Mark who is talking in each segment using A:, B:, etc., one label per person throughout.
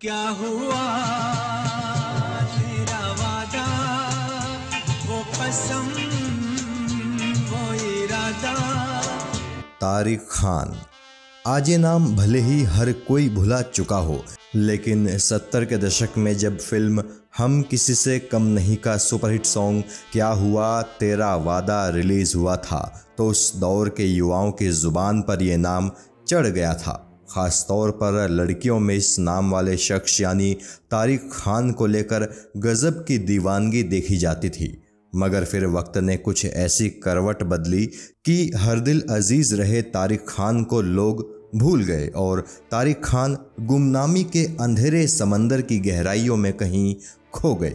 A: क्या हुआ? तेरा वादा, वो कसम, वो इरादा।
B: तारिक खान, आज ये नाम भले ही हर कोई भुला चुका हो, लेकिन सत्तर के दशक में जब फ़िल्म हम किसी से कम नहीं का सुपरहिट सॉन्ग, क्या हुआ, तेरा वादा रिलीज़ हुआ था तो उस दौर के युवाओं की ज़ुबान पर यह नाम चढ़ गया था। ख़ास तौर पर लड़कियों में इस नाम वाले शख्स, यानी तारिक खान को लेकर गज़ब की दीवानगी देखी जाती थी। मगर फिर वक्त ने कुछ ऐसी करवट बदली कि हर दिल अज़ीज़ रहे तारिक खान को लोग भूल गए और तारिक खान गुमनामी के अंधेरे समंदर की गहराइयों में कहीं खो गए।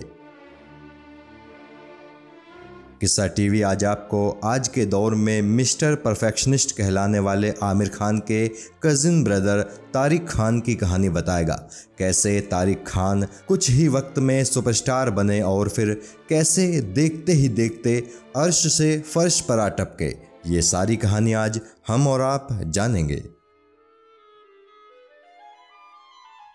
B: किस्सा टीवी आज आपको आज के दौर में मिस्टर परफेक्शनिस्ट कहलाने वाले आमिर खान के कजिन ब्रदर तारिक खान की कहानी बताएगा। कैसे तारिक खान कुछ ही वक्त में सुपरस्टार बने और फिर कैसे देखते ही देखते अर्श से फर्श पर आ टपके। ये सारी कहानी आज हम और आप जानेंगे।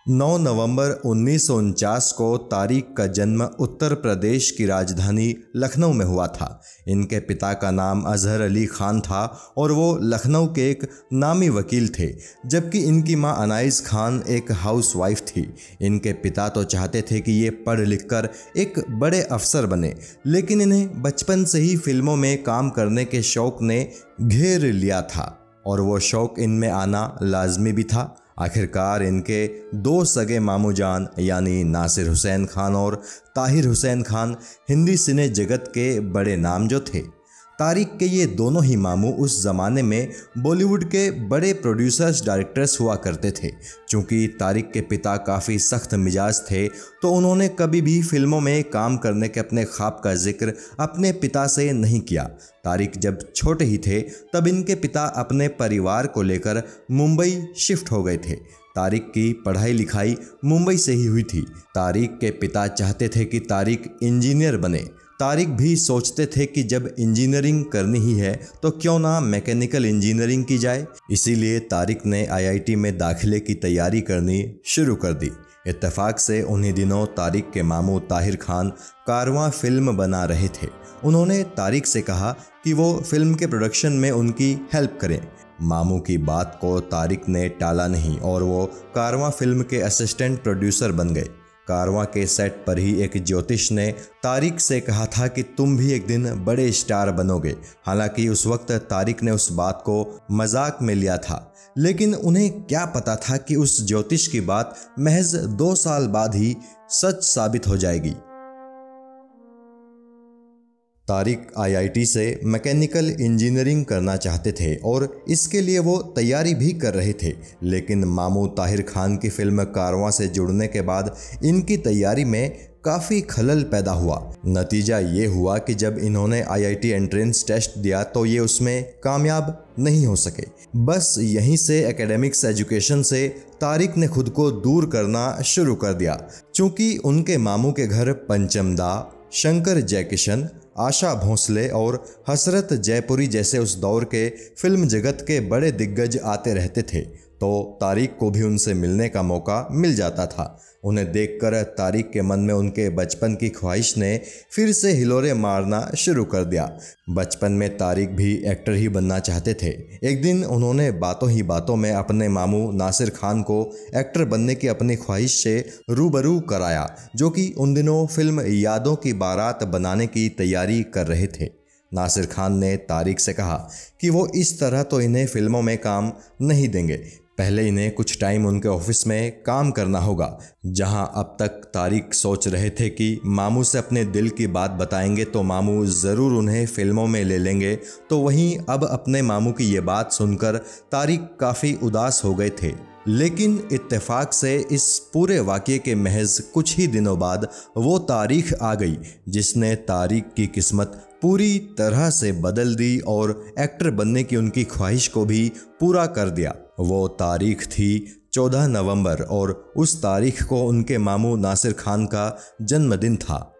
B: 9 नवंबर उन्नीस सौ उनचास को तारिक का जन्म उत्तर प्रदेश की राजधानी लखनऊ में हुआ था। इनके पिता का नाम अजहर अली खान था और वो लखनऊ के एक नामी वकील थे, जबकि इनकी माँ अनाइस खान एक हाउस वाइफ थी। इनके पिता तो चाहते थे कि ये पढ़ लिख कर एक बड़े अफसर बने, लेकिन इन्हें बचपन से ही फ़िल्मों में काम करने के शौक़ ने घेर लिया था और वो शौक़ इनमें आना लाजमी भी था। आखिरकार इनके दो सगे मामू जान, यानी नासिर हुसैन खान और ताहिर हुसैन खान, हिंदी सिने जगत के बड़े नाम जो थे। तारिक के ये दोनों ही मामू उस ज़माने में बॉलीवुड के बड़े प्रोड्यूसर्स डायरेक्टर्स हुआ करते थे। चूँकि तारिक के पिता काफ़ी सख्त मिजाज थे तो उन्होंने कभी भी फ़िल्मों में काम करने के अपने ख्वाब का ज़िक्र अपने पिता से नहीं किया। तारिक जब छोटे ही थे, तब इनके पिता अपने परिवार को लेकर मुंबई शिफ्ट हो गए थे। तारिक की पढ़ाई लिखाई मुंबई से ही हुई थी। तारिक के पिता चाहते थे कि तारिक इंजीनियर बने। तारिक भी सोचते थे कि जब इंजीनियरिंग करनी ही है तो क्यों ना मैकेनिकल इंजीनियरिंग की जाए। इसीलिए तारिक ने आईआईटी में दाखिले की तैयारी करनी शुरू कर दी। इत्तेफाक से उन्हीं दिनों तारिक के मामू ताहिर खान कारवां फ़िल्म बना रहे थे। उन्होंने तारिक से कहा कि वो फ़िल्म के प्रोडक्शन में उनकी हेल्प करें। मामू की बात को तारिक ने टाला नहीं और वो कारवां फ़िल्म के असिस्टेंट प्रोड्यूसर बन गए। कारवां के सेट पर ही एक ज्योतिष ने तारिक से कहा था कि तुम भी एक दिन बड़े स्टार बनोगे। हालाँकि उस वक्त तारिक ने उस बात को मज़ाक में लिया था। लेकिन उन्हें क्या पता था कि उस ज्योतिष की बात महज दो साल बाद ही सच साबित हो जाएगी। तारिक आईआईटी से मैकेनिकल इंजीनियरिंग करना चाहते थे और इसके लिए वो तैयारी भी कर रहे थे। लेकिन मामू ताहिर खान की फ़िल्म कारवां से जुड़ने के बाद इनकी तैयारी में काफ़ी खलल पैदा हुआ। नतीजा ये हुआ कि जब इन्होंने आईआईटी एंट्रेंस टेस्ट दिया तो ये उसमें कामयाब नहीं हो सके। बस यहीं से एकेडमिक्स एजुकेशन से तारिक ने खुद को दूर करना शुरू कर दिया। चूँकि उनके मामू के घर पंचमदा, शंकर जयकिशन आशा भोंसले और हसरत जयपुरी जैसे उस दौर के फ़िल्म जगत के बड़े दिग्गज आते रहते थे। तो तारिक को भी उनसे मिलने का मौका मिल जाता था। उन्हें देखकर तारिक के मन में उनके बचपन की ख्वाहिश ने फिर से हिलोरे मारना शुरू कर दिया। बचपन में तारिक भी एक्टर ही बनना चाहते थे। एक दिन उन्होंने बातों ही बातों में अपने मामू नासिर खान को एक्टर बनने की अपनी ख्वाहिश से रूबरू कराया, जो कि उन दिनों फ़िल्म यादों की बारात बनाने की तैयारी कर रहे थे। नासिर खान ने तारिक से कहा कि वो इस तरह तो इन्हें फ़िल्मों में काम नहीं देंगे पहले इन्हें कुछ टाइम उनके ऑफ़िस में काम करना होगा, जहाँ अब तक तारिक सोच रहे थे कि मामू से अपने दिल की बात बताएँगे तो मामू ज़रूर उन्हें फ़िल्मों में ले लेंगे। तो वहीं अब अपने मामू की ये बात सुनकर तारिक काफ़ी उदास हो गए थे। लेकिन इत्तेफाक से इस पूरे वाक्य के महज कुछ ही दिनों बाद वो तारीख आ गई, जिसने तारिक की किस्मत पूरी तरह से बदल दी और एक्टर बनने की उनकी ख्वाहिश को भी पूरा कर दिया। वो तारीख थी 14 नवंबर और उस तारीख को उनके मामू नासिर खान का जन्मदिन था।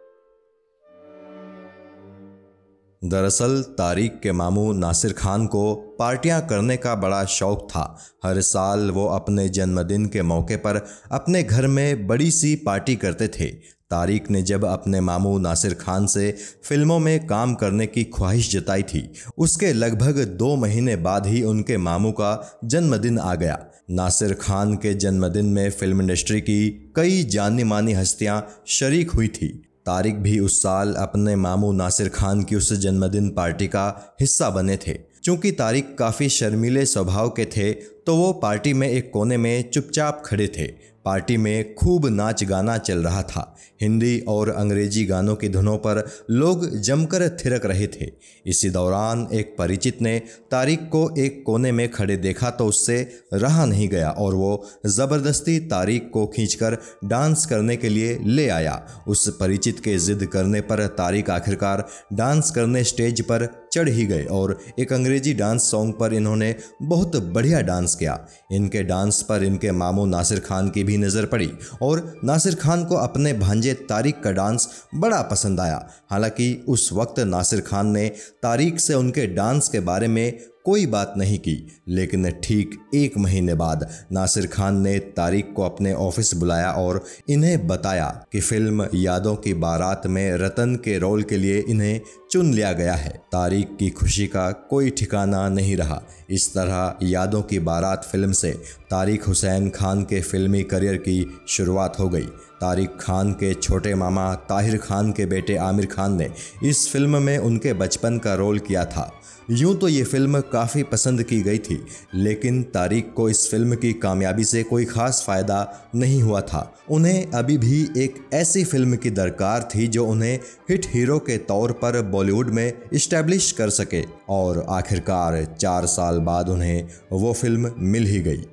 B: दरअसल तारिक के मामू नासिर खान को पार्टियाँ करने का बड़ा शौक था। हर साल वो अपने जन्मदिन के मौके पर अपने घर में बड़ी सी पार्टी करते थे। तारिक ने जब अपने मामू नासिर खान से फ़िल्मों में काम करने की ख्वाहिश जताई थी, उसके लगभग दो महीने बाद ही उनके मामू का जन्मदिन आ गया। नासिर खान के जन्मदिन में फ़िल्म इंडस्ट्री की कई जानी मानी हस्तियाँ शरीक हुई थी। तारिक भी उस साल अपने मामू नासिर खान की उस जन्मदिन पार्टी का हिस्सा बने थे। चूँकि तारिक काफ़ी शर्मीले स्वभाव के थे तो वो पार्टी में एक कोने में चुपचाप खड़े थे। पार्टी में खूब नाच गाना चल रहा था। हिंदी और अंग्रेज़ी गानों की धुनों पर लोग जमकर थिरक रहे थे। इसी दौरान एक परिचित ने तारिक को एक कोने में खड़े देखा तो उससे रहा नहीं गया और वो ज़बरदस्ती तारिक को खींचकर डांस करने के लिए ले आया। उस परिचित के जिद करने पर तारिक आखिरकार डांस करने स्टेज पर चढ़ ही गए और एक अंग्रेज़ी डांस सॉन्ग पर इन्होंने बहुत बढ़िया डांस किया। इनके डांस पर इनके मामू नासिर खान की भी नज़र पड़ी और नासिर खान को अपने भांजे तारिक का डांस बड़ा पसंद आया। हालाँकि उस वक्त नासिर खान ने तारिक से उनके डांस के बारे में कोई बात नहीं की, लेकिन ठीक एक महीने बाद नासिर खान ने तारिक को अपने ऑफ़िस बुलाया और इन्हें बताया कि फ़िल्म यादों की बारात में रतन के रोल के लिए इन्हें चुन लिया गया है। तारिक की खुशी का कोई ठिकाना नहीं रहा। इस तरह यादों की बारात फ़िल्म से तारिक हुसैन खान के फिल्मी करियर की शुरुआत हो गई। तारिक खान के छोटे मामा, ताहिर खान के बेटे आमिर खान ने इस फ़िल्म में उनके बचपन का रोल किया था। यूँ तो ये फ़िल्म काफ़ी पसंद की गई थी, लेकिन तारिक को इस फ़िल्म की कामयाबी से कोई ख़ास फ़ायदा नहीं हुआ था। उन्हें अभी भी एक ऐसी फ़िल्म की दरकार थी जो उन्हें हिट हीरो के तौर पर बॉलीवुड में इस्टेब्लिश कर सके, और आखिरकार चार साल बाद उन्हें वो फ़िल्म मिल ही गई।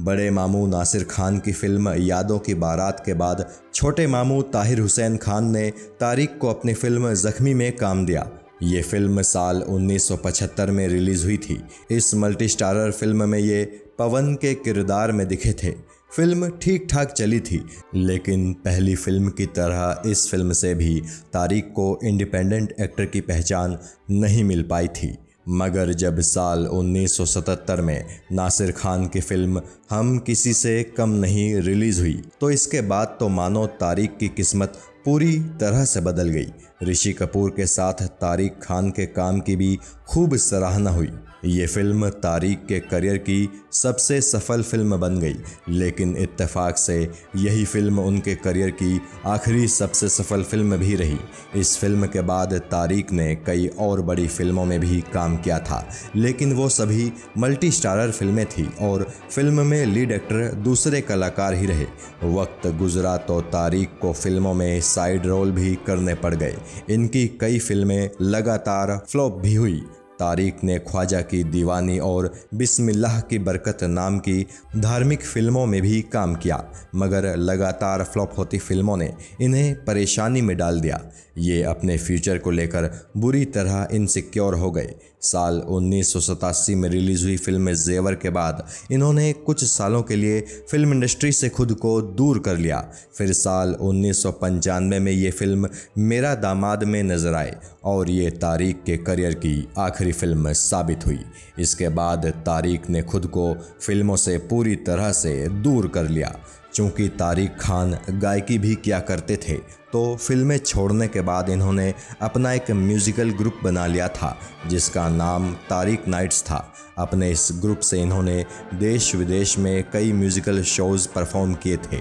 B: बड़े मामू नासिर खान की फ़िल्म यादों की बारात के बाद छोटे मामू ताहिर हुसैन खान ने तारिक को अपनी फ़िल्म जख्मी में काम दिया। ये फ़िल्म साल 1975 में रिलीज़ हुई थी। इस मल्टी स्टारर फ़िल्म में ये पवन के किरदार में दिखे थे। फ़िल्म ठीक ठाक चली थी, लेकिन पहली फ़िल्म की तरह इस फ़िल्म से भी तारिक को इंडिपेंडेंट एक्टर की पहचान नहीं मिल पाई थी। मगर जब साल 1977 में नासिर खान की फ़िल्म हम किसी से कम नहीं रिलीज़ हुई तो इसके बाद तो मानो तारीख की किस्मत पूरी तरह से बदल गई। ऋषि कपूर के साथ तारिक खान के काम की भी खूब सराहना हुई। ये फ़िल्म तारिक के करियर की सबसे सफल फ़िल्म बन गई, लेकिन इत्तेफाक से यही फ़िल्म उनके करियर की आखिरी सबसे सफल फ़िल्म भी रही। इस फ़िल्म के बाद तारिक ने कई और बड़ी फ़िल्मों में भी काम किया था, लेकिन वो सभी मल्टी स्टारर फ़िल्में थी और फ़िल्म में लीड एक्टर दूसरे कलाकार ही रहे। वक्त गुजरा तो तारिक को फ़िल्मों में साइड रोल भी करने पड़ गए। इनकी कई फ़िल्में लगातार फ्लॉप भी हुई। तारिक ने ख्वाजा की दीवानी और बिस्मिल्लाह की बरकत नाम की धार्मिक फ़िल्मों में भी काम किया, मगर लगातार फ्लॉप होती फ़िल्मों ने इन्हें परेशानी में डाल दिया। ये अपने फ्यूचर को लेकर बुरी तरह इनसिक्योर हो गए। साल उन्नीस में रिलीज़ हुई फ़िल्म जेवर के बाद इन्होंने कुछ सालों के लिए फ़िल्म इंडस्ट्री से खुद को दूर कर लिया। फिर साल उन्नीस सौ पंचानवे में ये फ़िल्म मेरा दामाद में नज़र आए और ये तारिक के करियर की आखिरी फ़िल्म साबित हुई। इसके बाद तारिक ने खुद को फ़िल्मों से पूरी तरह से दूर कर लिया। चूँकि तारिक खान गायकी भी किया करते थे तो फ़िल्में छोड़ने के बाद इन्होंने अपना एक म्यूज़िकल ग्रुप बना लिया था, जिसका नाम तारिक नाइट्स था। अपने इस ग्रुप से इन्होंने देश विदेश में कई म्यूज़िकल शोज़ परफॉर्म किए थे।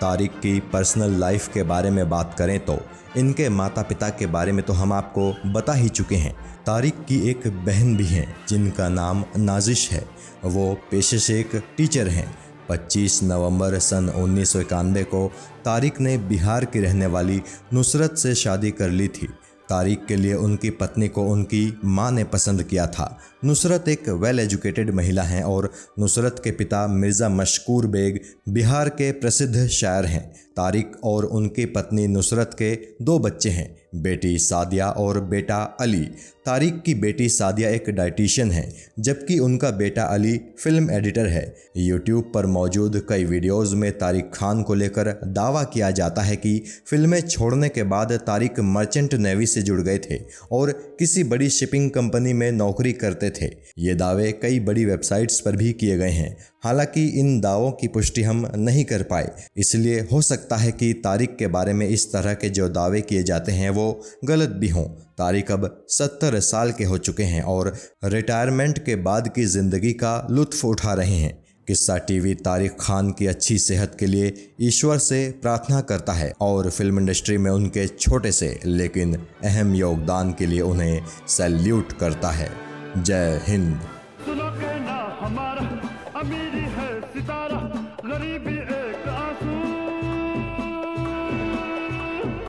B: तारिक की पर्सनल लाइफ के बारे में बात करें तो इनके माता पिता के बारे में तो हम आपको बता ही चुके हैं। तारिक की एक बहन भी है, जिनका नाम नाजिश है। वो पेशे से एक टीचर हैं। 25 नवंबर सन उन्नीस सौ इक्यानवे को तारिक ने बिहार की रहने वाली नुसरत से शादी कर ली थी। तारिक के लिए उनकी पत्नी को उनकी माँ ने पसंद किया था। नुसरत एक वेल एजुकेटेड महिला हैं और नुसरत के पिता मिर्ज़ा मशकूर बेग बिहार के प्रसिद्ध शायर हैं। तारिक और उनकी पत्नी नुसरत के दो बच्चे हैं, बेटी सादिया और बेटा अली। तारिक की बेटी सादिया एक डाइटिशियन है, जबकि उनका बेटा अली फ़िल्म एडिटर है। यूट्यूब पर मौजूद कई वीडियोस में तारिक खान को लेकर दावा किया जाता है कि फ़िल्में छोड़ने के बाद तारिक मर्चेंट नेवी से जुड़ गए थे और किसी बड़ी शिपिंग कंपनी में नौकरी करते थे। ये दावे कई बड़ी वेबसाइट्स पर भी किए गए हैं। हालाँकि इन दावों की पुष्टि हम नहीं कर पाए। इसलिए हो सकता है कि तारिक के बारे में इस तरह के जो दावे किए जाते हैं, वो गलत भी हों। तारिक अब सत्तर साल के हो चुके हैं और रिटायरमेंट के बाद की ज़िंदगी का लुत्फ उठा रहे हैं। किस्सा टीवी तारिक खान की अच्छी सेहत के लिए ईश्वर से प्रार्थना करता है और फ़िल्म इंडस्ट्री में उनके छोटे से, लेकिन अहम योगदान के लिए उन्हें सैल्यूट करता है। जय हिंद।